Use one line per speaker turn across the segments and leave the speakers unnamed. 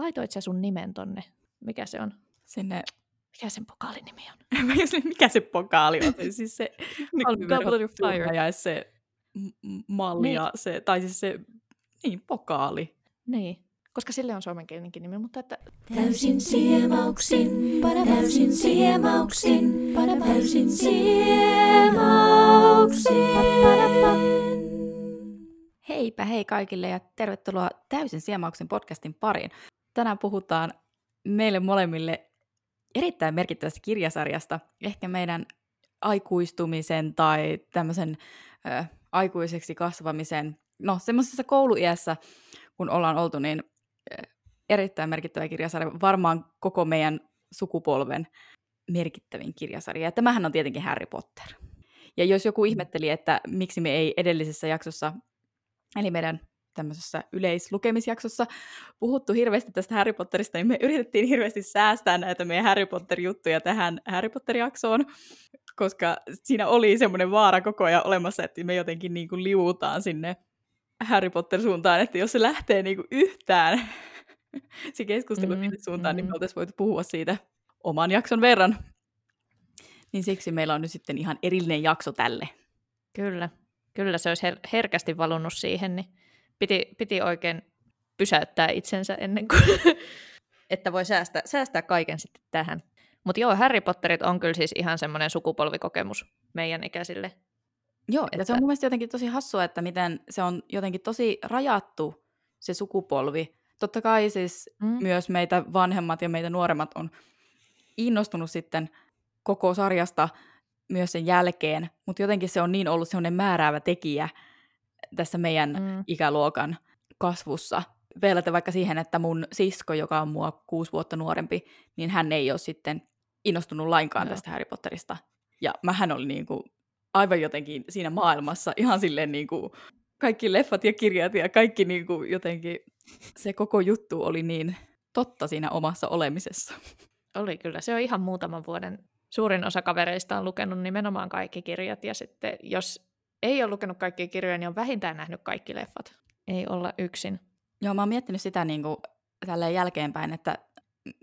laitoit sä sun nimen tonne? Mikä se on?
Sinne...
Mikä sen pokaalin nimi on?
Mikä se pokaali on? Se, siis se
Goblet of Fire.
ja se malli
Niin.
ja se, tai siis se, niin, pokaali.
Niin, koska sille on suomenkielinenkin nimi, mutta että
Täysin siemauksin, täysin siemauksin, täysin siemauksin.
Heipä hei kaikille ja tervetuloa Täysin siemauksen podcastin pariin. Tänään puhutaan meille molemmille erittäin merkittävästä kirjasarjasta, ehkä meidän aikuistumisen tai tämmöisen ö, aikuiseksi kasvamisen, no semmoisessa kouluiässä, kun ollaan oltu, niin ö, erittäin merkittävä kirjasarja, varmaan koko meidän sukupolven merkittävin kirjasarja. Ja tämähän on tietenkin Harry Potter. Ja jos joku ihmetteli, että miksi me ei edellisessä jaksossa, eli meidän tämmöisessä yleislukemisjaksossa puhuttu hirveästi tästä Harry Potterista, niin me yritettiin hirveästi säästää näitä meidän Harry Potter-juttuja tähän Harry Potter-jaksoon, koska siinä oli semmoinen vaara koko ajan olemassa, että me jotenkin niin kuin liuutaan sinne Harry Potter-suuntaan, että jos se lähtee niin kuin yhtään se keskustelu
Mm,
mm, suuntaan, niin
mm.
me oltaisiin voitu puhua siitä oman jakson verran. Niin siksi meillä on nyt sitten ihan erillinen jakso tälle.
kyllä, kyllä se olisi her- herkästi valunut siihen, niin piti, piti oikein pysäyttää itsensä ennen kuin, että voi säästää, säästää kaiken sitten tähän. Mutta joo, Harry Potterit on kyllä siis ihan semmoinen sukupolvikokemus meidän ikäisille.
Joo, että... ja se on mun mielestä jotenkin tosi hassua, että miten se on jotenkin tosi rajattu se sukupolvi. Totta kai siis
Mm.
myös meitä vanhemmat ja meitä nuoremmat on innostunut sitten koko sarjasta myös sen jälkeen, mutta jotenkin se on niin ollut sellainen määräävä tekijä tässä meidän
Mm.
ikäluokan kasvussa. Verraten vaikka siihen, että mun sisko, joka on mua kuusi vuotta nuorempi, niin hän ei ole sitten innostunut lainkaan
Joo.
tästä Harry Potterista. Ja mähän oli niin kuin aivan jotenkin siinä maailmassa ihan silleen niin kuin kaikki leffat ja kirjat ja kaikki niin kuin jotenkin se koko juttu oli niin totta siinä omassa olemisessa.
Oli kyllä. Se on ihan muutaman vuoden. Suurin osa kavereista on lukenut nimenomaan kaikki kirjat, ja sitten jos ei ole lukenut kaikkia kirjoja, niin on vähintään nähnyt kaikki leffat. Ei olla yksin.
Joo, mä oon miettinyt sitä niin kuin tälleen jälkeenpäin, että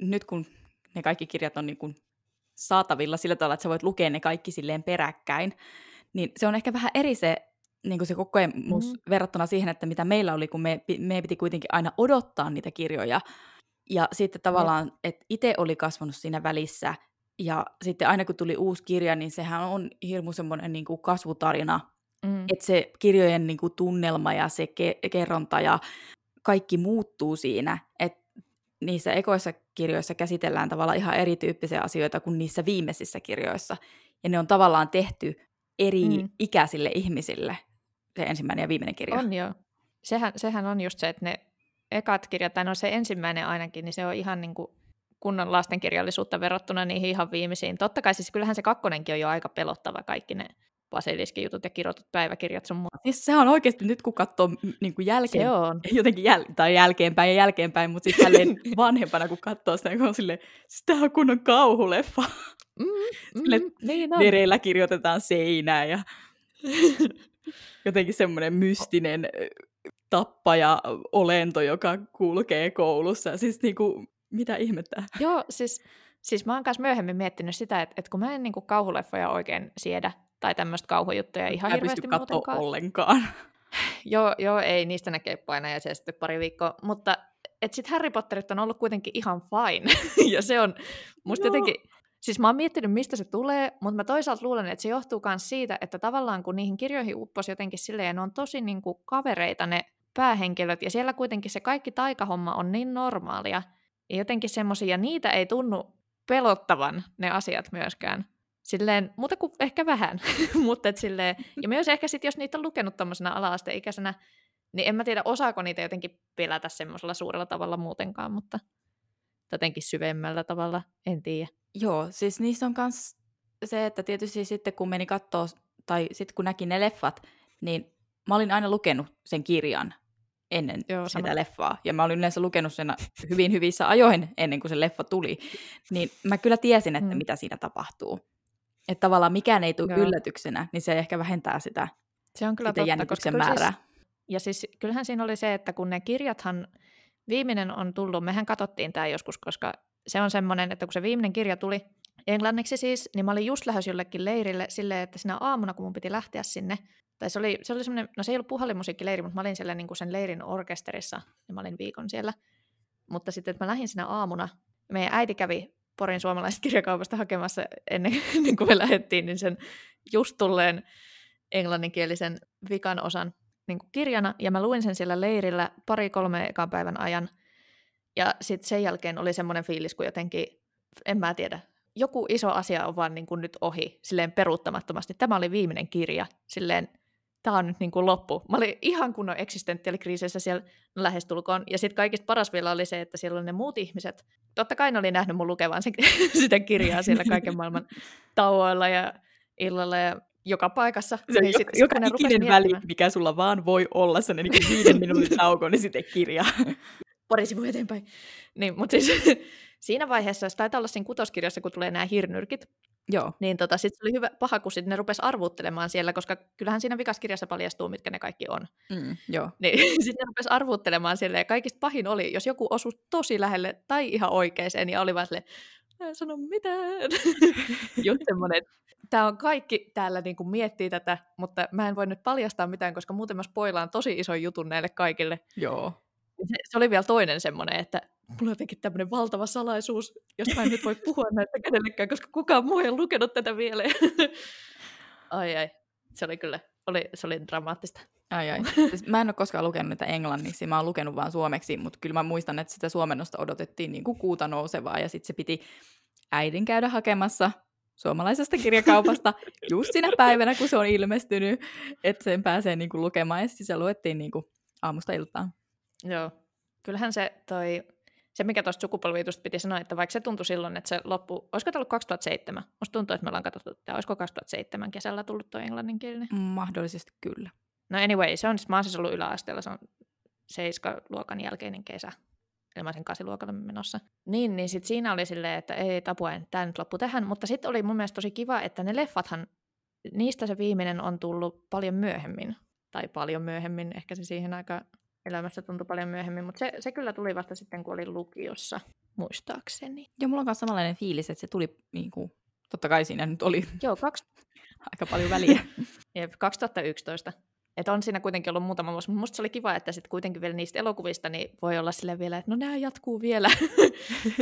nyt kun ne kaikki kirjat on niin kuin saatavilla sillä tavalla, että sä voit lukea ne kaikki silleen peräkkäin, niin se on ehkä vähän eri se, niin kuin se kokemus
Mm.
mm. verrattuna siihen, että mitä meillä oli, kun me, me piti kuitenkin aina odottaa niitä kirjoja. Ja sitten tavallaan, että itse oli kasvanut siinä välissä, ja sitten aina kun tuli uusi kirja, niin sehän on hirmu semmoinen niin kuin kasvutarina,
Mm.
että se kirjojen niin kuin, tunnelma ja se ke- kerronta ja kaikki muuttuu siinä, että niissä ekoissa kirjoissa käsitellään tavallaan ihan erityyppisiä asioita kuin niissä viimeisissä kirjoissa. Ja ne on tavallaan tehty eri
Mm.
ikäisille ihmisille, se ensimmäinen ja viimeinen kirja.
On joo. Sehän, sehän on just se, että ne ekat kirjat, tai no se ensimmäinen ainakin, niin se on ihan niin kuin kunnon lastenkirjallisuutta verrattuna niihin ihan viimeisiin. Totta kai siis kyllähän se kakkonenkin on jo aika pelottava, kaikki ne basiliskin jutut ja kirjoitut päiväkirjat sun muuta.
Siis se on oikeasti nyt kun katsoo niin kuin jälkeen,
Se on.
jotenkin jäl- tai jälkeenpäin ja jälkeenpäin, mutta sitten tälleen vanhempana kun katsoo sitä, kun on silleen, siis tää on kunnon kauhuleffa.
Mm,
Sille
mm, niin on.
Vereillä kirjoitetaan seinään ja jotenkin semmoinen mystinen ö, tappaja olento, joka kulkee koulussa. Siis niinku, mitä ihmettä?
Joo, siis, siis mä oon kanssa myöhemmin miettinyt sitä, että, että kun mä en niin kuin kauhuleffoja oikein siedä, tai tämmöistä kauhujuttuja ihan
Mä en
hirveästi muutenkaan.
ollenkaan.
Joo, joo, ei, niistä näkee paina ja se sitten pari viikkoa, mutta et sit Harry Potterit on ollut kuitenkin ihan fine, ja se on musta
Joo.
jotenkin, siis mä oon miettinyt, mistä se tulee, mutta mä toisaalta luulen, että se johtuu myös siitä, että tavallaan kun niihin kirjoihin upposi jotenkin silleen, ne on tosi niin kuin kavereita ne päähenkilöt, ja siellä kuitenkin se kaikki taikahomma on niin normaalia, ja jotenkin semmoisia, ja niitä ei tunnu pelottavan ne asiat myöskään. Silleen, muuta kuin ehkä vähän, mutta et silleen, ja myös ehkä sit, jos niitä on lukenut tuommoisena ala-asteikäisenä, niin en mä tiedä, osaako niitä jotenkin pelätä semmoisella suurella tavalla muutenkaan, mutta jotenkin syvemmällä tavalla, en tiedä.
Joo, siis niissä on myös se, että tietysti sitten kun meni kattoo, tai sitten kun näki ne leffat, niin mä olin aina lukenut sen kirjan ennen
Joo,
Joo,
sama.
sitä leffaa. Ja mä olin yleensä lukenut sen hyvin hyvissä ajoin ennen kuin se leffa tuli. Niin mä kyllä tiesin, että
mm.
mitä siinä tapahtuu. Että tavallaan mikään ei tule
Joo.
yllätyksenä, niin se ehkä vähentää sitä,
Se on kyllä
sitä
totta, koska kyllä
määrää.
Siis, ja siis kyllähän siinä oli se, että kun ne kirjathan viimeinen on tullut, mehän katsottiin tämä joskus, koska se on semmoinen, että kun se viimeinen kirja tuli englanniksi siis, niin mä olin just lähes jollekin leirille silleen, että sinä aamuna, kun mun piti lähteä sinne, tai se oli, se oli semmoinen, no se ei ollut puhallimusiikkileiri, mutta mä olin siellä niin kuin sen leirin orkesterissa, ja mä olin viikon siellä. Mutta sitten, että mä lähdin sinä aamuna, meidän äiti kävi Porin suomalaisesta kirjakaupasta hakemassa ennen, ennen kuin me lähdettiin, niin sen just tulleen englanninkielisen vikan osan niin kuin kirjana, ja mä luin sen siellä leirillä pari-kolme ekan päivän ajan, ja sitten sen jälkeen oli semmoinen fiilis, kun jotenkin, en mä tiedä, joku iso asia on vaan niin kuin nyt ohi, silleen peruuttamattomasti. Tämä oli viimeinen kirja, silleen, tämä on nyt niin kuin loppu. Mä olin ihan kunnon eksistentiaalikriisissä siellä lähestulkoon, ja sitten kaikista paras vielä oli se, että siellä oli ne muut ihmiset. Totta kai ne oli nähnyt mun lukevan sen, sitä kirjaa siellä kaiken maailman tauoilla ja illalla ja joka paikassa.
Se
niin
joka,
sit,
joka
rupes
ikinen väli, mikä sulla vaan voi olla, se niin viiden minuutin tauko, niin sitten kirja.
pari sivua eteenpäin. Niin, mutta siis siinä vaiheessa, se taitaa olla siinä kutoskirjassa, kun tulee nämä hirnyrkit,
Joo.
niin tota, sitten oli hyvä, paha, kun sit ne rupes arvuuttelemaan siellä, koska kyllähän siinä vikaskirjassa paljastuu, mitkä ne kaikki on.
Mm, joo.
Niin sitten ne rupes arvuuttelemaan siellä, ja kaikista pahin oli, jos joku osui tosi lähelle tai ihan oikeeseen, ja oli vaan silleen, mä en sano mitään. Just semmoinen, tämä on kaikki täällä niinku miettii tätä, mutta mä en voi nyt paljastaa mitään, koska muuten mä spoilaan tosi ison jutun näille kaikille.
Joo.
Se, se oli vielä toinen semmoinen, että mulla on jotenkin tämmöinen valtava salaisuus, josta mä en nyt voi puhua näitä kenellekään, koska kukaan muu ei lukenut tätä vielä. ai ai, se oli kyllä, oli, se oli dramaattista.
Ai ai. Siis mä en ole koskaan lukenut niitä englanniksi, mä oon lukenut vaan suomeksi, mutta kyllä mä muistan, että sitä suomennosta odotettiin niin kuin kuuta nousevaa, ja sitten se piti äidin käydä hakemassa suomalaisesta kirjakaupasta just siinä päivänä, kun se on ilmestynyt, että sen pääsee niin kuin lukemaan, ja sitten se luettiin niin kuin aamusta iltaan.
Joo, kyllähän se toi, se mikä tuosta sukupolviitusta piti sanoa, että vaikka se tuntui silloin, että se loppu, olisiko tämä ollut 2007? Musta tuntuu, että me ollaan katsottu, että olisiko 2007 kesällä tullut tuo englanninkielinen.
Mahdollisesti kyllä.
No anyway, se on, mä oon siis ollut yläasteella, se on seiska-luokan jälkeinen kesä. Eli mä olisin kasiluokalle menossa. Niin, niin sit siinä oli silleen, että ei tapua, tämä nyt loppu tähän. Mutta sitten oli mun mielestä tosi kiva, että ne leffathan, niistä se viimeinen on tullut paljon myöhemmin. Tai paljon myöhemmin, ehkä se siihen aika elämässä tuntui paljon myöhemmin. Mutta se, se kyllä tuli vasta sitten, kun olin lukiossa, muistaakseni.
Joo, mulla on myös samanlainen fiilis, että se tuli, niin kuin, totta kai siinä nyt oli
Joo, kaksi,
aika paljon väliä.
jep, 2011. Että on siinä kuitenkin ollut muutama vuosi, mutta musta se oli kiva, että sitten kuitenkin vielä niistä elokuvista niin voi olla sille vielä, että no nämä jatkuu vielä.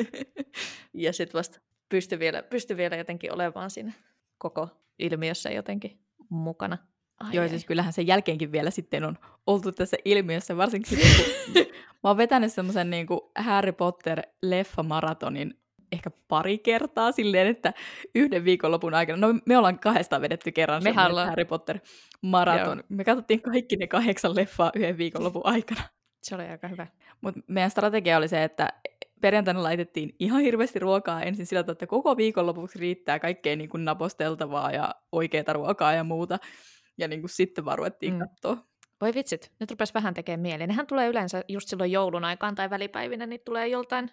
ja sitten vasta pysty vielä, pysty vielä jotenkin olemaan siinä koko ilmiössä jotenkin mukana. Ai
Joo,
ai.
siis kyllähän sen jälkeenkin vielä sitten on oltu tässä ilmiössä, varsinkin sitten, kun mä oon vetänyt semmoisen niin Harry Potter-leffamaratonin ehkä pari kertaa silleen, että yhden viikonlopun aikana, no me ollaan kahdestaan vedetty kerran semmoinen
ollaan.
Harry Potter-maraton. Me katsottiin kaikki ne kahdeksan leffaa yhden viikonlopun aikana.
Se oli aika hyvä.
Mutta meidän strategia oli se, että perjantaina laitettiin ihan hirveästi ruokaa ensin sillä tavalla, että koko viikonlopuksi riittää kaikkea niin kuin naposteltavaa ja oikeaa ruokaa ja muuta. Ja niin kuin sitten vaan ruvettiin
Mm.
katsoa.
Voi vitsit, nyt rupesi vähän tekemään mieli. Nehän tulee yleensä just silloin joulun aikaan tai välipäivinä, niin tulee joltain,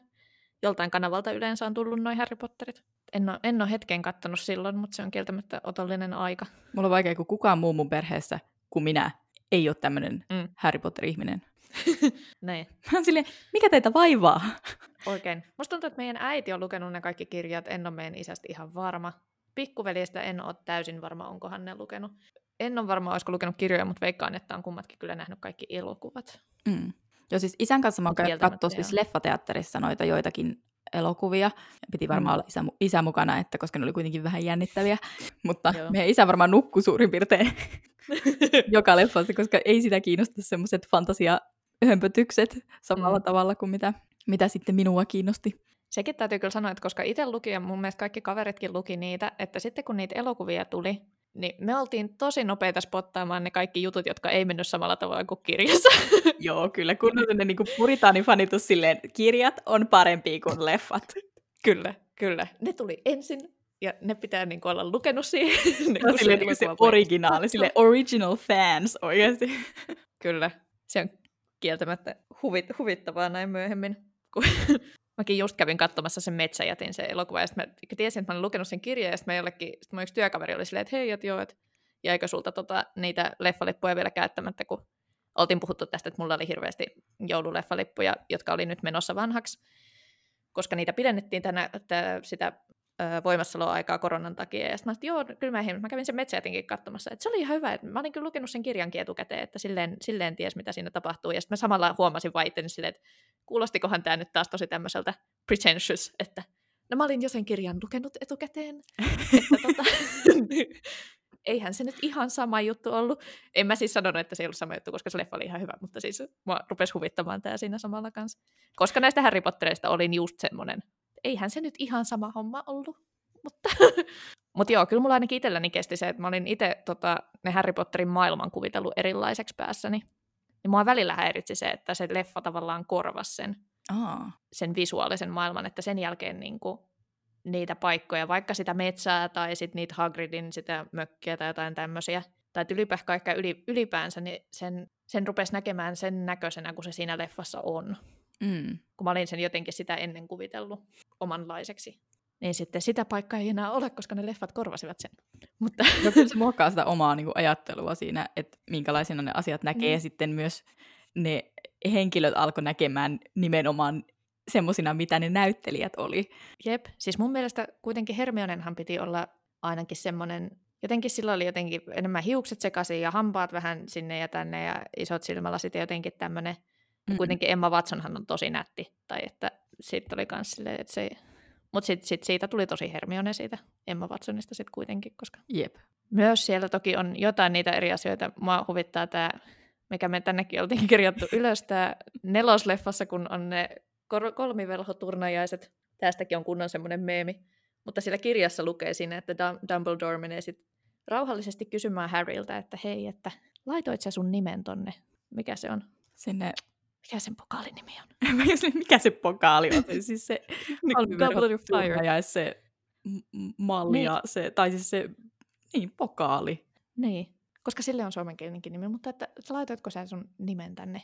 joltain kanavalta yleensä on tullut noin Harry Potterit. En ole, en ole hetken kattonut silloin, mutta se on kieltämättä otollinen aika.
Mulla on vaikea, kun kukaan muu mun perheessä kuin minä ei ole tämmöinen
Mm.
Harry Potter-ihminen.
Näin.
Mä oon silleen, mikä teitä vaivaa?
Oikein. Musta tuntuu, että meidän äiti on lukenut ne kaikki kirjat, en ole meidän isästä ihan varma. Pikkuveljestä en ole täysin varma, onkohan ne lukenut. En ole varma, olisiko lukenut kirjoja, mutta veikkaan, että on kummatkin kyllä nähnyt kaikki elokuvat.
Mm. Joo, siis isän kanssa mä oon käynyt katsoa siis leffateatterissa noita joitakin elokuvia. Piti varmaan
Mm.
olla isä, isä mukana, että koska ne oli kuitenkin vähän jännittäviä. Mutta
Joo.
meidän isä varmaan nukkui suurin piirtein joka leffassa, koska ei sitä kiinnosta semmoiset fantasia-hömpötykset samalla
mm.
tavalla kuin mitä, mitä sitten minua kiinnosti.
Sekin täytyy kyllä sanoa, että koska itse luki ja mun mielestä kaikki kaveritkin luki niitä, että sitten kun niitä elokuvia tuli, niin me oltiin tosi nopeita spottaamaan ne kaikki jutut, jotka ei mennyt samalla tavalla kuin kirjassa.
Joo, kyllä, kun on ne niinku puritaanifanitus silleen, kirjat on parempia kuin leffat.
kyllä, kyllä. Ne tuli ensin ja ne pitää niin olla lukenut siihen.
No,
kun
silleen niinku se
voi-
originaali, sille original fans oikeasti.
Kyllä, se on kieltämättä huvit, huvittavaa näin myöhemmin. Kun mäkin just kävin katsomassa sen Metsäjätin se elokuva, ja sitten mä tiesin, että mä olin lukenut sen kirjan, ja sitten jollekin, sit mun yksi työkaveri oli silleen, että hei, että joo, että jäikö sulta tota, niitä leffalippuja vielä käyttämättä, kun oltiin puhuttu tästä, että mulla oli hirveästi joululeffalippuja, jotka oli nyt menossa vanhaksi, koska niitä pidennettiin tänä, tä, sitä voimassaoloaikaa koronan takia. Ja sitten mä joo, kyllä mä, mä kävin sen metsäjätinkin katsomassa. Et se oli ihan hyvä, että mä olin kyllä lukenut sen kirjankin etukäteen, että silleen, silleen ties, mitä siinä tapahtuu. Ja sitten mä samalla huomasin vaan itteni silleen, että kuulostikohan tämä nyt taas tosi tämmöiseltä pretentious, että no mä olin jo sen kirjan lukenut etukäteen. että tota, eihän se nyt ihan sama juttu ollut. En mä siis sanonut, että se ei ollut sama juttu, koska se leffa oli ihan hyvä, mutta siis mua rupesi huvittamaan tämä siinä samalla kanssa. Koska näistä Harry Potterista olin just semmoinen, eihän se nyt ihan sama homma ollut. Mutta, mutta joo, kyllä mulla ainakin itselläni kesti se, että mä olin itse tota, ne Harry Potterin maailman kuvitellut erilaiseksi päässäni. Ja mua välillä häiritsi se, että se leffa tavallaan korvasi sen,
Aa.
sen visuaalisen maailman, että sen jälkeen niin kuin, niitä paikkoja, vaikka sitä metsää tai sit niitä Hagridin sitä mökkiä tai jotain tämmöisiä, tai ylipäänsä yli, ylipäänsä, niin sen, sen rupesi näkemään sen näköisenä, kun se siinä leffassa on.
Mm.
Kun mä olin sen jotenkin sitä ennen kuvitellut omanlaiseksi. Niin sitten sitä paikkaa ei enää ole, koska ne leffat korvasivat sen. Mutta
No kyllä se muokkaa sitä omaa niin kuin, ajattelua siinä, että minkälaisina ne asiat näkee,
Mm.
ja sitten myös ne henkilöt alkoi näkemään nimenomaan semmoisina, mitä ne näyttelijät oli.
Jep, siis mun mielestä kuitenkin Hermionenhan piti olla ainakin semmoinen, jotenkin sillä oli jotenkin enemmän hiukset sekaisin ja hampaat vähän sinne ja tänne ja isot silmälasit ja jotenkin tämmöinen.
Mm.
kuitenkin Emma Watsonhan on tosi nätti, tai että siitä oli kans silleen, että se mutta sitten sit siitä tuli tosi Hermione siitä Emma Watsonista sitten kuitenkin, koska
Jep.
myös siellä toki on jotain niitä eri asioita. Mua huvittaa tämä, mikä me tännekin oltiin kirjattu ylös, tämä nelosleffassa, kun on ne kor- kolmivelhoturnajaiset. Tästäkin on kunnon semmoinen meemi. Mutta siellä kirjassa lukee siinä, että Dum- Dumbledore menee sitten rauhallisesti kysymään Harryltä, että hei, että laitoit sä sun nimen tonne? Mikä se on?
Sinne,
Mikä sen pokaalin nimi on?
mä just, mikä se pokaali on, siis se
Goblet of Fire.
ja se malli
Niin.
ja se, tai siis se, niin, pokaali.
Niin, koska sille on suomenkielinenkin nimi, mutta että, että laitoitko sä sun nimen tänne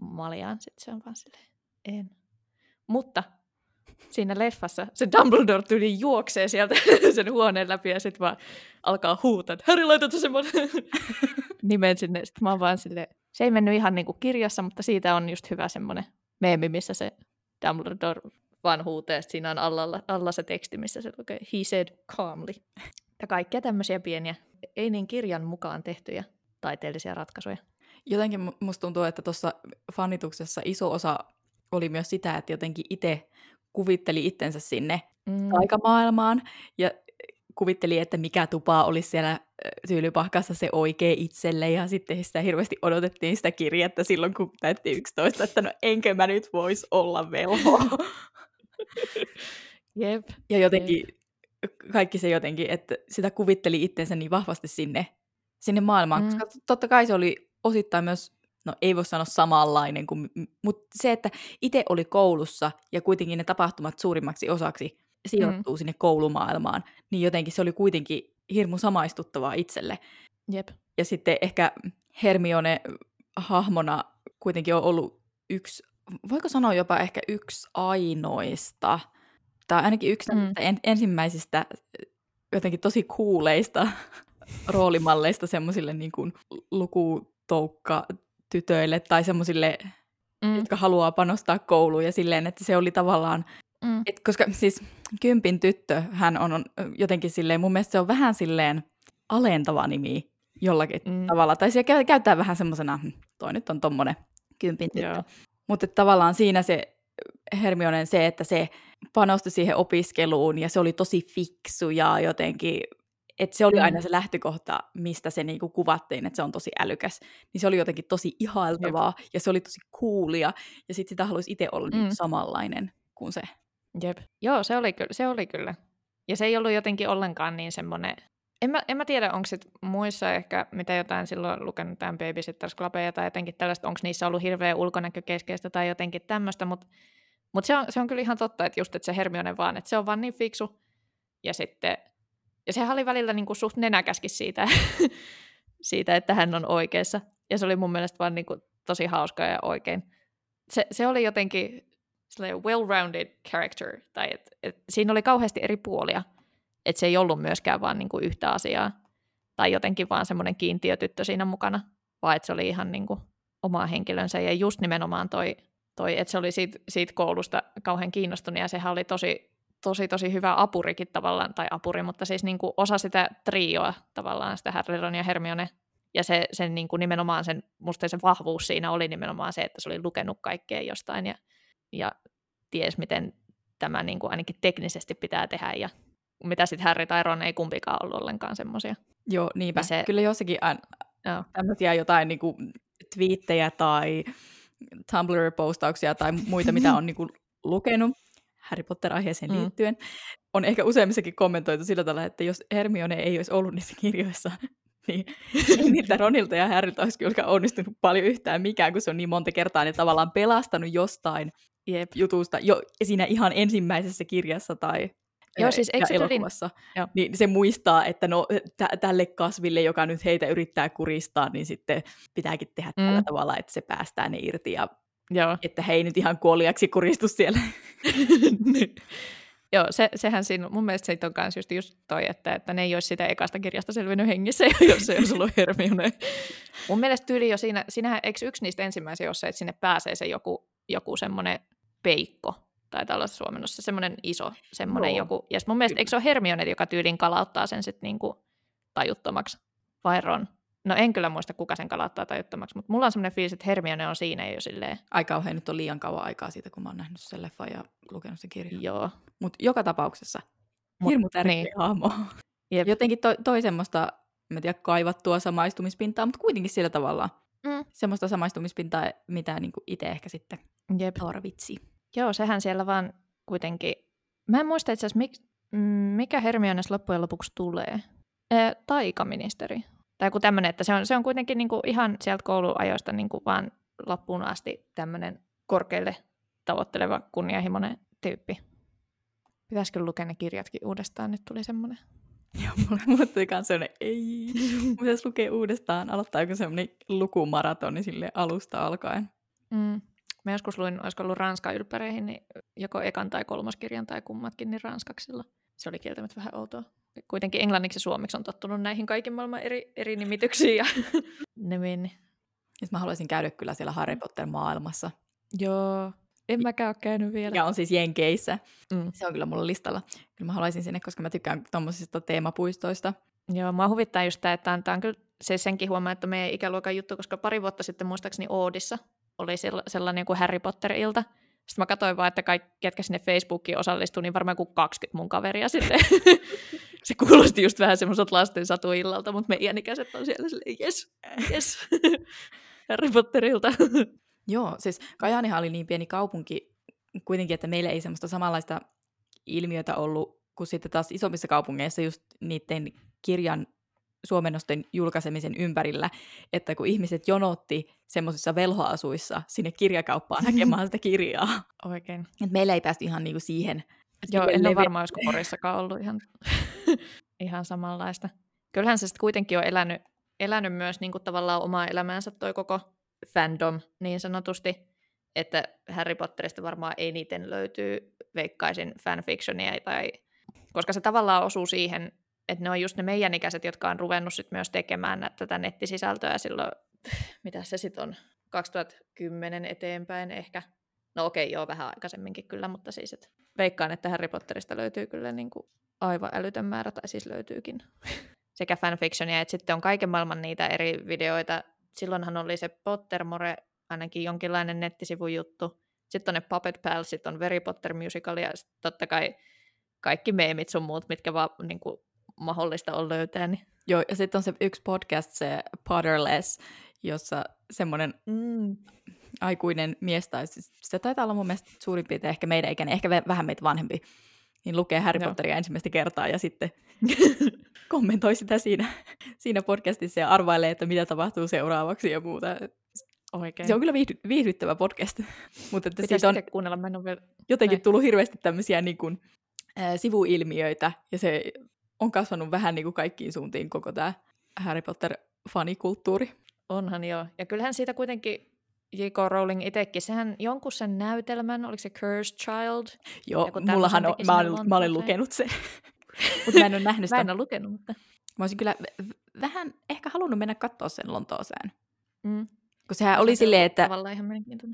maljaan? Sitten se on vaan silleen, en. Mutta siinä leffassa se Dumbledore tyyli juoksee sieltä sen huoneen läpi ja sitten vaan alkaa huutaa, että Harry, laitat sä semmoinen nimen sinne. Sitten mä oon vaan silleen, se ei mennyt ihan niin kuin kirjassa, mutta siitä on just hyvä semmoinen meemi, missä se Dumbledore sit siinä on alla, alla se teksti, missä se lukee, he said calmly. Ja kaikkia tämmöisiä pieniä, ei niin kirjan mukaan tehtyjä taiteellisia ratkaisuja.
Jotenkin mu- musta tuntuu, että tuossa fanituksessa iso osa oli myös sitä, että jotenkin itse kuvitteli itsensä sinne
Mm.
aikamaailmaan ja kuvitteli, että mikä tupa olisi siellä tyylypahkassa se oikea itselle ja sitten sitä hirveästi odotettiin sitä kirjettä silloin, kun täytti 11, että no enkö mä nyt vois olla velho.
Jep.
ja jotenkin kaikki se jotenkin, että sitä kuvitteli itsensä niin vahvasti sinne, sinne maailmaan,
mm.
koska totta kai se oli osittain myös, no ei voi sanoa samanlainen, kuin, mutta se, että itse oli koulussa ja kuitenkin ne tapahtumat suurimmaksi osaksi sijoittuu mm. sinne koulumaailmaan, niin jotenkin se oli kuitenkin hirmu samaistuttavaa itselle.
Jep.
Ja sitten ehkä Hermione hahmona kuitenkin on ollut yksi, voiko sanoa jopa ehkä yksi ainoista, tai ainakin yksi
Mm.
en, ensimmäisistä jotenkin tosi kuuleista roolimalleista semmoisille niin kuin lukutoukka tytöille tai semmoisille,
Mm.
jotka haluaa panostaa kouluun ja silleen, että se oli tavallaan,
Mm.
et koska siis kympin tyttö, hän on, jotenkin silleen, mun mielestä se on vähän silleen alentava nimi jollakin
Mm.
tavalla, tai se käy- käyttää vähän semmoisena, "Hm, toi nyt on tommonen kympin tyttö.
Joo.
Mutta tavallaan siinä se Hermionen se, että se panosti siihen opiskeluun ja se oli tosi fiksu ja jotenkin, että se oli
Mm.
aina se lähtökohta, mistä se niinku kuvattiin, että se on tosi älykäs. Niin se oli jotenkin tosi ihailtavaa ja se oli tosi coolia ja sitten sitä haluaisi itse olla mm.
Mm.
niinku samanlainen kuin se.
Jep. Joo, se oli, se oli kyllä. Ja se ei ollut jotenkin ollenkaan niin semmoinen... En mä, en mä tiedä, onko sit muissa ehkä, mitä jotain silloin lukenut tämän Babysitters Clubeja tai jotenkin tällaista, onko niissä ollut hirveä ulkonäkökeskeistä tai jotenkin tämmöistä, mutta mut se, on, se on kyllä ihan totta, että just että se Hermione vaan, että se on vaan niin fiksu. Ja sitten, ja sehän oli välillä niin kuin suht nenäkäskin siitä, siitä, että hän on oikeassa. Ja se oli mun mielestä vaan niin kuin tosi hauska ja oikein. Se, se oli jotenkin well-rounded character, tai et, et siinä oli kauheasti eri puolia, että se ei ollut myöskään vaan niinku yhtä asiaa, tai jotenkin vaan semmoinen kiintiötyttö siinä mukana, vaan että se oli ihan niinku oma henkilönsä ja just nimenomaan toi, toi että se oli siitä, siitä koulusta kauhean kiinnostunut ja sehän oli tosi, tosi, tosi hyvä apurikin tavallaan, tai apuri, mutta siis niin kuin osa sitä trioa tavallaan, sitä Harry, Ron ja Hermione, ja se, sen niin kuin nimenomaan sen, musta se vahvuus siinä oli nimenomaan se, että se oli lukenut kaikkea jostain ja, ja ties miten tämä niin kuin ainakin teknisesti pitää tehdä ja mitä sitten Harry tai Ron ei kumpikaan ollut ollenkaan semmoisia.
Joo, niinpä.
se-
Kyllä jossakin an,
Joo.
tämmöisiä jotain niin kuin, twiittejä tai Tumblr-postauksia tai muita, mitä on niin kuin, lukenut Harry Potter-aiheeseen
Mm.
liittyen. On ehkä useammissakin kommentoitu sillä tavalla, että jos Hermione ei olisi ollut niissä kirjoissa, niin niiltä Ronilta ja Harrylta olisi kyllä onnistunut paljon yhtään mikään, kun se on niin monta kertaa ne tavallaan pelastanut jostain
Jep.
jutusta jo siinä ihan ensimmäisessä kirjassa tai
Joo,
ää,
siis
ja
se
elokuvassa,
Joo.
niin se muistaa, että no tä- tälle kasville, joka nyt heitä yrittää kuristaa, niin sitten pitääkin tehdä mm. tällä tavalla, että se päästää ne irti ja
Joo.
että he ei nyt ihan kuoliaksi kuristu siellä.
Niin. Joo, se, sehän siinä, mun mielestä siitä on myös just, just toi, että, että ne ei olisi sitä ekasta kirjasta selvinnyt hengissä, jos se olisi ollut Hermione. Mun mielestä tyyli jo siinä, siinähän, eikö yksi niistä ensimmäisiä ole se, että sinne pääsee se joku, joku semmoinen peikko, tai tällaisessa suomennossa, semmoinen iso, semmoinen joku. Ja mun mielestä, eikö se ole Hermione, joka tyyliin kalauttaa sen sitten niinku tajuttomaksi, vai Ron? No en kyllä muista, kuka sen kalauttaa tajuttomaksi, mutta mulla on semmoinen fiilis, että Hermione on siinä jo silleen,
Ai kauhean, nyt on liian kauan aikaa siitä, kun mä oon nähnyt sen leffan ja lukenut sen kirjan.
joo.
Mutta joka tapauksessa
Mut-
hirmu tärkeä
niin.
hahmo.
Jep.
Jotenkin toi, toi semmoista, mä en tiedä, kaivattua samaistumispintaa, mutta kuitenkin sillä tavalla.
Mm.
Semmoista samaistumispintaa, mitä niinku itse ehkä sitten
Jep.
tarvitsi.
Joo, sehän siellä vaan kuitenkin... Mä en muista itse asiassa, mik, mm, mikä Hermiones loppujen lopuksi tulee. Ee, taikaministeri. Tai joku tämmöinen, että se on, se on kuitenkin niinku ihan sieltä kouluajoista niinku vaan loppuun asti tämmöinen korkealle tavoitteleva kunnianhimoinen tyyppi. Pitäisikö lukea ne kirjatkin uudestaan? Nyt tuli semmoinen.
Joo, mulle, mulle tuli sellainen, ei, pitäisi lukea uudestaan, aloittaa joku semmoinen lukumaratoni sille alusta alkaen.
Mm. Mä joskus luin, olisiko ollut Ranskan ylppäreihin, niin joko ekan tai kolmoskirjan tai kummatkin, niin ranskaksilla. Se oli kieltämättä vähän outoa. Kuitenkin englanniksi ja suomeksi on tottunut näihin kaiken maailman eri, eri nimityksiin ja nimiin. niin-
Siis mä haluaisin käydä kyllä siellä Harry Potter-maailmassa,
Joo, en mäkään ole käynyt vielä.
mikä on siis Jenkeissä.
Mm.
Se on kyllä mulla listalla. Kyllä mä haluaisin sinne, koska mä tykkään tommosista teemapuistoista.
Joo, mua huvittaa just tämä, että tämä on kyllä se senkin huomaa, että meidän ikäluokan juttu, koska pari vuotta sitten muistaakseni Oodissa oli sella- sellainen kuin Harry Potter-ilta. Sitten mä katsoin vaan, että kaikki, ketkä sinne Facebookiin osallistuu, niin varmaan kuin 20 mun kaveria sitten. se kuulosti just vähän semmoiselta lasten satuillalta, mutta meidän ikäiset on siellä silleen, yes, yes, Harry Potterilta.
Joo, siis Kajaanihan oli niin pieni kaupunki kuitenkin, että meillä ei semmoista samanlaista ilmiötä ollut kuin sitten taas isommissa kaupungeissa just niiden kirjan suomennosten julkaisemisen ympärillä, että kun ihmiset jonotti semmoisissa velhoasuissa sinne kirjakauppaan hakemaan sitä kirjaa.
Oikein.
Et meillä ei päästy ihan niinku siihen.
Joo, en ole varmaan, olisiko Porissakaan ollut ihan, ihan samanlaista. Kyllähän se sitten kuitenkin on elänyt, elänyt myös niin kuin tavallaan omaa elämäänsä toi koko fandom niin sanotusti, että Harry Potterista varmaan eniten löytyy, veikkaisin, fanfictionia, tai, koska se tavallaan osuu siihen, että ne on just ne meidän ikäiset, jotka on ruvennut sit myös tekemään tätä nettisisältöä silloin, mitä se sitten on, 2010 eteenpäin ehkä. No okei, joo, vähän aikaisemminkin kyllä, mutta siis, että veikkaan, että Harry Potterista löytyy kyllä niin kuin aivan älytön määrä, tai siis löytyykin sekä fanfictionia, että sitten on kaiken maailman niitä eri videoita. Silloinhan oli se Pottermore, ainakin jonkinlainen nettisivujuttu. Sitten on ne Puppet Pals, sitten on Harry Potter musical, ja totta kai kaikki meemit sun muut, mitkä vaan niin kuin, mahdollista on löytää. Niin.
Joo, ja sitten on se yksi podcast, se Potterless, jossa semmoinen
Mm.
aikuinen mies, tai siis se taitaa olla mun mielestä suurin piirtein ehkä meidän ikäinen, ehkä vähän meitä vanhempi, niin lukee Harry
Joo.
Potteria ensimmäistä kertaa ja sitten kommentoi sitä siinä, siinä podcastissa ja arvailee, että mitä tapahtuu seuraavaksi ja muuta.
Oikein.
Se on kyllä viihdy- viihdyttävä podcast, mutta että siitä on
kuunnella, mä en ole vielä...
jotenkin
näin.
tullut hirveästi tämmöisiä niin kuin, ää, sivuilmiöitä ja se on kasvanut vähän niin kuin kaikkiin suuntiin koko tämä Harry Potter-fanikulttuuri.
Onhan joo. Ja kyllähän siitä kuitenkin J.K. Rowling itsekin, sehän jonkun sen näytelmän, oliko se Cursed Child?
Joo, mullahan on, mä, olen, mä olen lukenut sen, mutta mä en ole nähnyt
Mä
sitä.
en ole lukenut, mutta...
Mä olisin kyllä v- vähän ehkä halunnut mennä katsoa sen Lontooseen,
Mm.
Kun sehän
Se
oli
on
silleen, että,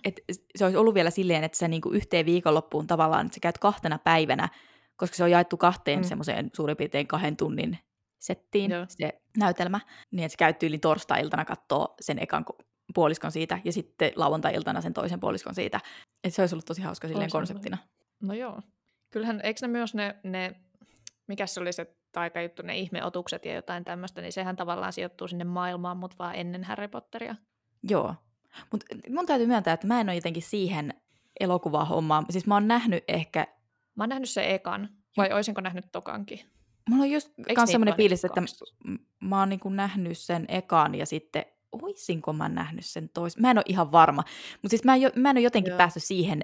että se olisi ollut vielä silleen, että sä niinku yhteen viikonloppuun tavallaan, että sä käyt kahtena päivänä, koska se on jaettu kahteen
Mm.
mm. semmoiseen suurin piirtein kahden tunnin settiin
Joo.
se näytelmä, niin että sä käyt yli torstai-iltana katsoo sen ekan ko- puoliskon siitä ja sitten lauantai-iltana sen toisen puoliskon siitä. Että se olisi ollut tosi hauska silleen
ollut.
konseptina.
No joo. Kyllähän, eikö ne myös ne, ne mikä se oli se taikajuttu, ne ihmeotukset ja jotain tämmöistä, niin sehän tavallaan sijoittuu sinne maailmaan, mutta vaan ennen Harry Potteria.
Joo. Mutta mun täytyy myöntää, että mä en ole jotenkin siihen elokuvahommaan. Siis mä oon nähnyt ehkä,
Mä oon nähnyt sen ekan, vai oisinko nähnyt tokankin?
mulla on just kans semmoinen fiilis,
niinku
että mä oon niinku nähnyt sen ekan ja sitten oisinko mä nähnyt sen toisen. Mä en ole ihan varma. Mutta siis mä en, jo, mä en ole jotenkin
Joo.
Joo. päässyt siihen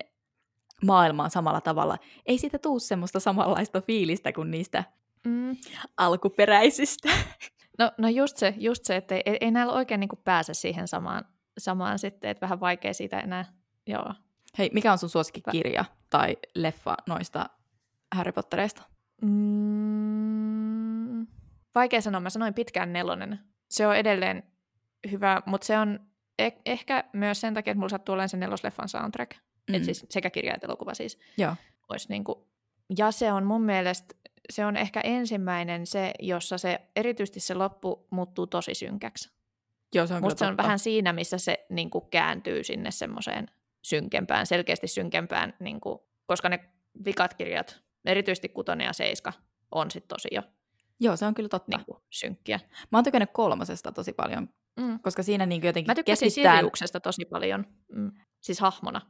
maailmaan samalla tavalla. Ei siitä tuu semmoista samanlaista fiilistä kuin niistä
Mm.
alkuperäisistä.
No, no just se, just se että ei, ei näillä oikein niin pääse siihen samaan, samaan sitten, että vähän vaikea siitä enää. Joo.
Hei, mikä on sun suosikkikirja tai leffa noista Harry Pottereista?
Mm, vaikea sanoa, mä sanoin pitkään nelonen. Se on edelleen hyvä, mutta se on eh- ehkä myös sen takia, että mulla sattuu olemaan se nelosleffan soundtrack. Mm. Et siis sekä kirja että elokuva siis.
Joo.
Olisi niinku, ja se on mun mielestä, se on ehkä ensimmäinen se, jossa se, erityisesti se loppu muuttuu tosi synkäksi.
Joo, se on
Musta se on vähän siinä, missä se niin kuin, kääntyy sinne semmoiseen synkempään, selkeästi synkempään, niin kuin, koska ne vikat kirjat, erityisesti kutonen ja seiska, on sitten tosi jo
Joo, se on kyllä totta.
niin kuin, synkkiä.
Mä oon tykännyt kolmosesta tosi paljon,
Mm.
koska siinä niin jotenkin
Mä tykkäsin
keskitytään...
Tosi paljon, mm. siis hahmona.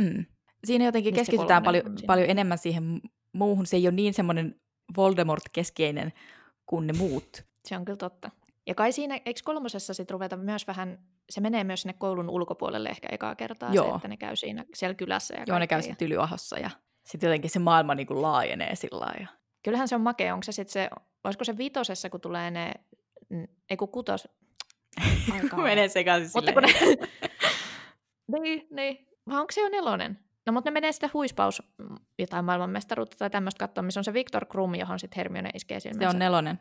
Mm. Siinä jotenkin
Mistä
keskitytään paljon,
on siinä?
paljon enemmän siihen muuhun. Se ei ole niin semmoinen Voldemort-keskeinen kuin ne muut.
Se on kyllä totta. Ja kai siinä, eikö kolmosessa sitten ruveta myös vähän, se menee myös sinne koulun ulkopuolelle ehkä ekaa kertaa, se,
Joo.
että ne käy siinä siellä kylässä. Ja
Joo, ne käy sitten Tylyahossa ja sitten jotenkin se maailma niin kuin laajenee sillä lailla.
Kyllähän se on makea, onko se sitten se, olisiko se vitosessa, kun tulee ne, ei kun kutos,
Menee sekaisin
Mutta kun ne... niin, niin. Vai onko se jo nelonen? No mutta ne menee sitä huispaus jotain maailmanmestaruutta tai tämmöistä katsoa, missä on se Victor Krum, johon sitten Hermione iskee silmänsä.
Se on nelonen.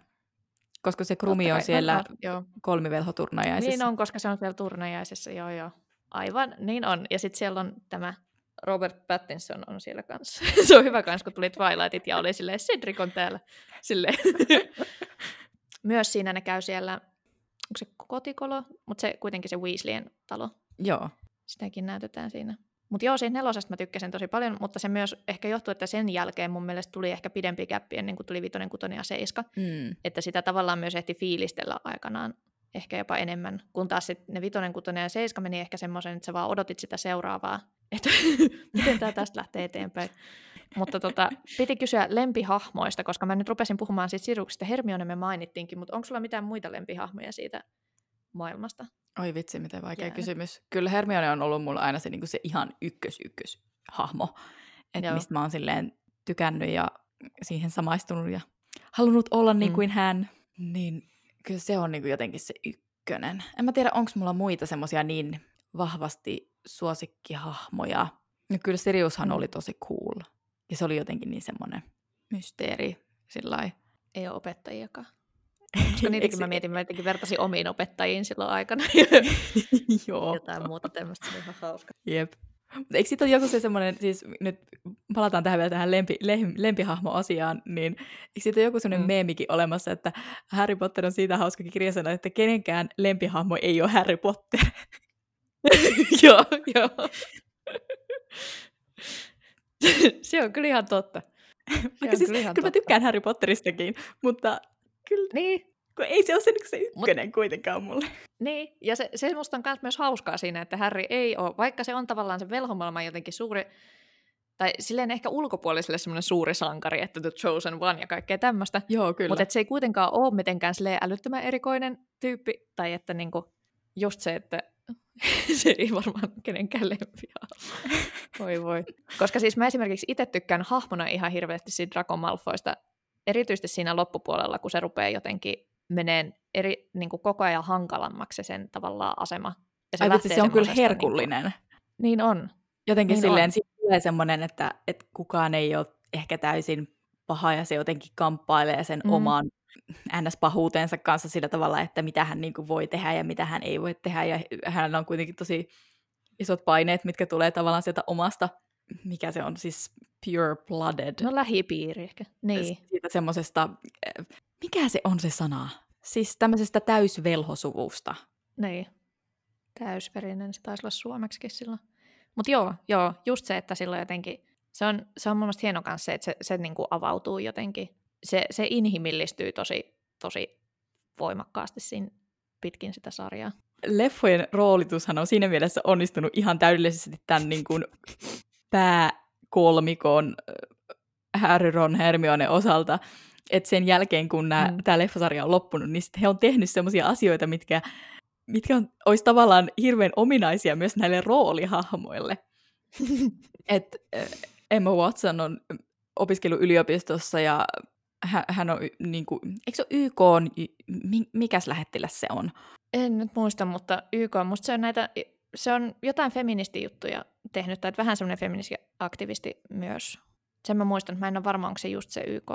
Koska se Krumi on
kai,
siellä
no, no, joo.
kolmivelhoturnajaisissa.
Niin on, koska se on siellä turnajaisessa, joo joo. Aivan, niin on. Ja sitten siellä on tämä Robert Pattinson on siellä kanssa. se on hyvä kans, kun tuli Twilightit ja oli silleen, Cedric on täällä. Silleen. Myös siinä ne käy siellä, onko se kotikolo, mutta se kuitenkin se Weasleyen talo.
Joo.
Sitäkin näytetään siinä. Mutta joo, siitä nelosesta mä tykkäsin tosi paljon, mutta se myös ehkä johtuu, että sen jälkeen mun mielestä tuli ehkä pidempi käppi ennen kuin tuli vitonen, kutonen ja seiska.
Mm.
Että sitä tavallaan myös ehti fiilistellä aikanaan ehkä jopa enemmän, kun taas sit ne vitonen, kutonen ja seiska meni ehkä semmoisen, että sä vaan odotit sitä seuraavaa, että miten tämä tästä lähtee eteenpäin. Mutta tota, piti kysyä lempihahmoista, koska mä nyt rupesin puhumaan siitä Siruksesta. Hermione me mainittiinkin, mutta onko sulla mitään muita lempihahmoja siitä maailmasta?
Oi vitsi, miten vaikea
Jää.
kysymys. Kyllä Hermione on ollut mulla aina se, niin se ihan ykkös ykkös hahmo. Että
Joo.
mistä mä oon silleen tykännyt ja siihen samaistunut ja halunnut olla niin
Mm.
kuin hän. Niin kyllä se on niin kuin jotenkin se ykkönen. En mä tiedä, onko mulla muita semmosia niin vahvasti suosikkihahmoja. No kyllä Siriushan
Mm.
oli tosi cool. Ja se oli jotenkin niin semmoinen mysteeri. Sillä.
Ei ole opettajiakaan. Koska niitäkin mä mietin, mä jotenkin vertasin omiin opettajiin silloin aikana.
Joo.
Jotain muuta tämmöistä, se ihan hauska.
Jep. Mutta eikö sitten ole joku se semmoinen, siis nyt palataan tähän vielä tähän lempi, lem, lempihahmo-asiaan, niin eikö siitä ole joku semmoinen
Mm.
meemikin olemassa, että Harry Potter on siitä hauskakin kirjasana, että kenenkään lempihahmo ei ole Harry Potter.
joo, joo. se on kyllä ihan totta. Se
Vaikka
on
siis,
kyllä ihan
kyllä mä
totta.
tykkään Harry Potteristakin, mutta kyllä,
Niin,
kun ei se ole se, niin se ykkönen kuitenkaan mulle.
niin. Ja se, se musta on myös hauskaa siinä, että Harry ei ole, vaikka se on tavallaan se velhomaailman jotenkin suuri, tai silleen ehkä ulkopuoliselle semmoinen suuri sankari, että The Chosen One ja kaikkea tämmöistä,
Joo, kyllä.
Mutta se ei kuitenkaan ole mitenkään silleen älyttömän erikoinen tyyppi, tai että niinku, just se, että se ei varmaan kenenkään lempiä. Voi voi. Koska siis mä esimerkiksi itse tykkään hahmona ihan hirveästi siitä Draco Malfoista, erityisesti siinä loppupuolella, kun se rupeaa jotenkin meneen eri, niin kuin koko ajan hankalammaksi se sen tavallaan asema. Ja
Ai vitsi, se on kyllä herkullinen.
Niin, niin on.
Jotenkin
Niin
silleen,
on.
siitä tulee semmoinen, että, että kukaan ei ole ehkä täysin paha ja se jotenkin kamppailee sen mm. oman NS-pahuutensa kanssa sillä tavalla, että mitä hän niin kuin voi tehdä ja mitä hän ei voi tehdä. Ja hänellä on kuitenkin tosi isot paineet, mitkä tulee tavallaan sieltä omasta, mikä se on siis pure-blooded.
No lähipiiri ehkä. Niin.
Siitä semmoisesta, mikä se on se sana? Siis tämmöisestä täysvelhosuvusta.
Niin. Täysverinen, se taisi olla suomeksikin silloin. Mutta joo, joo, just se, että silloin jotenkin, se on, se on mun mielestä hieno kanssa se, että se, se niinku avautuu jotenkin. Se, se inhimillistyy tosi, tosi voimakkaasti siinä pitkin sitä sarjaa.
Leffojen roolitushan on siinä mielessä onnistunut ihan täydellisesti tämän niin kuin pääkolmikon äh, Harry, Ron, Hermione osalta, että sen jälkeen, kun mm. tämä leffasarja on loppunut, niin he on tehnyt sellaisia asioita, mitkä, mitkä on, olisi tavallaan hirveän ominaisia myös näille roolihahmoille. Et Emma Watson on opiskellut yliopistossa ja hän on, niin kuin, eikö se ole YK, on, mikäs lähettiläs se on?
En nyt muista, mutta YK, musta se on näitä, se on jotain feministijuttuja tehnyt, tai vähän semmoinen feministiaktivisti myös. Sen mä muistan, että mä en ole varma, onko se just se YK.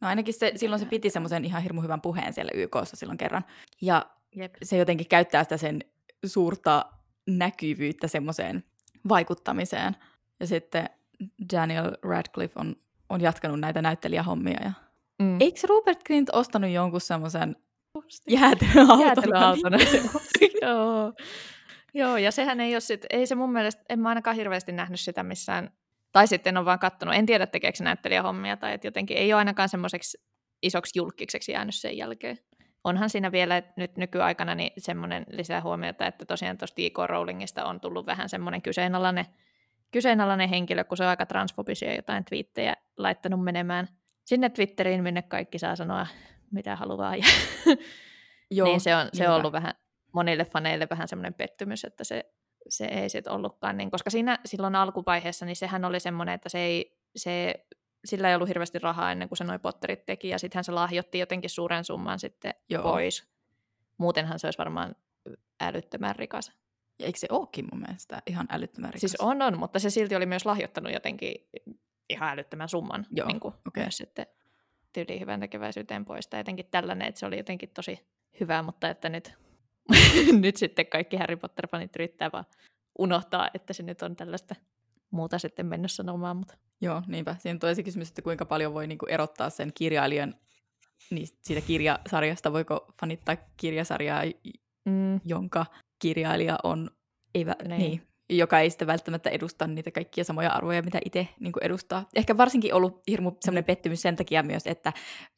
No ainakin se, silloin se piti semmoisen ihan hirmu hyvän puheen siellä YKssa silloin kerran. Ja
Jep.
se jotenkin käyttää sitä sen suurta näkyvyyttä semmoiseen vaikuttamiseen. Ja sitten Daniel Radcliffe on, on jatkanut näitä näyttelijähommia. Ja... Mm. Eikö Rupert Grint ostanut jonkun semmoisen jäätelöauton?
Jäätelöauton. Joo. Joo, ja sehän ei ole sit, ei se mun mielestä, en mä ainakaan hirveästi nähnyt sitä missään, tai sitten on vaan kattonut, en tiedä tekeekö se näyttelijähommia, tai että jotenkin ei ole ainakaan semmoiseksi isoksi julkiseksi jäänyt sen jälkeen. Onhan siinä vielä nyt nykyaikana niin semmoinen lisää huomiota, että tosiaan tuosta J.K. Rowlingista on tullut vähän semmoinen kyseenalainen, kyseenalainen henkilö, kun se on aika transfobisia jotain twiittejä laittanut menemään sinne Twitteriin, minne kaikki saa sanoa mitä haluaa. Ja Joo, niin se on, se on ollut vähän monille faneille vähän semmoinen pettymys, että se, se ei sitten ollutkaan niin, koska siinä silloin alkuvaiheessa niin sehän oli semmoinen, että se ei, se, sillä ei ollut hirveästi rahaa ennen kuin se noin Potterit teki, ja sittenhän se lahjoitti jotenkin suuren summan sitten Joo. pois. Muutenhan se olisi varmaan älyttömän rikas.
Ja eikö se olekin mun mielestä ihan älyttömän rikas?
Siis on, on, mutta se silti oli myös lahjoittanut jotenkin ihan älyttömän summan Joo, niin kuin okay. myös sitten tyyliin hyvän tekeväisyyteen pois. Tai jotenkin tällainen, että se oli jotenkin tosi hyvä, mutta että nyt, nyt sitten kaikki Harry Potter-fanit yrittää vaan unohtaa, että se nyt on tällaista muuta sitten mennä sanomaan. Mutta...
Joo, niinpä. Siinä tulee se kysymys, että kuinka paljon voi niinku erottaa sen kirjailijan niin siitä kirjasarjasta. Voiko fanittaa kirjasarjaa, mm. jonka kirjailija on, ei, niin. niin, joka ei sitten välttämättä edusta niitä kaikkia samoja arvoja, mitä itse niin edustaa. Ehkä varsinkin ollut hirmu sellainen pettymys sen takia myös, että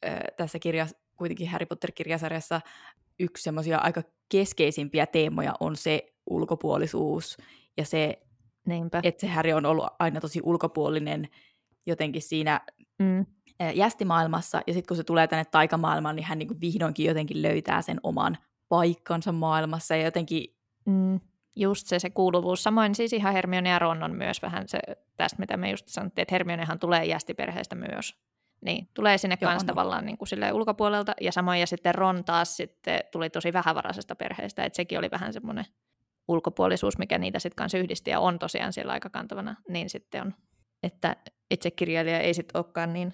ö, tässä kirja, kuitenkin Harry Potter-kirjasarjassa yksi semmoisia aika keskeisimpiä teemoja on se ulkopuolisuus ja se, Niinpä. että se Harry on ollut aina tosi ulkopuolinen jotenkin siinä mm. jästimaailmassa, ja sitten kun se tulee tänne taikamaailmaan, niin hän niin vihdoinkin jotenkin löytää sen oman paikkansa maailmassa, ja jotenkin
mm just se, se kuuluvuus. Samoin siis ihan Hermione ja Ron on myös vähän se, tästä mitä me just sanottiin, että Hermionehan tulee jästiperheestä myös. Niin, tulee sinne Joo, kanssa tavallaan niin kuin ulkopuolelta, ja samoin ja sitten Ron taas sitten tuli tosi vähävaraisesta perheestä, että sekin oli vähän semmoinen ulkopuolisuus, mikä niitä sitten kanssa yhdisti, ja on tosiaan siellä aika kantavana, niin sitten on, että itse kirjailija ei sitten olekaan niin,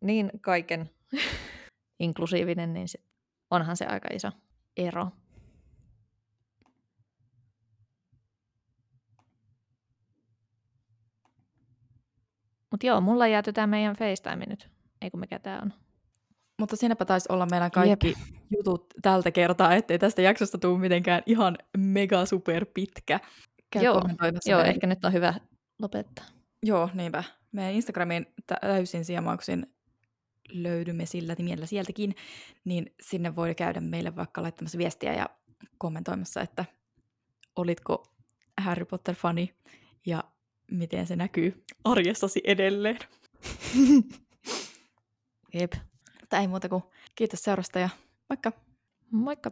niin kaiken inklusiivinen, niin sit onhan se aika iso ero. Mutta joo, mulla jääty tämä meidän FaceTime nyt. Ei kun mikä tämä on.
Mutta siinäpä taisi olla meidän kaikki Jep. jutut tältä kertaa, ettei tästä jaksosta tule mitenkään ihan mega super pitkä.
Käy joo, joo ehkä nyt on hyvä lopettaa.
Joo, niinpä. Meidän Instagramin täysin siemauksin löydymme sillä nimellä sieltäkin, niin sinne voi käydä meille vaikka laittamassa viestiä ja kommentoimassa, että olitko Harry Potter-fani ja miten se näkyy arjessasi edelleen.
Jep.
Mutta ei muuta kuin kiitos seurasta ja moikka!
Moikka!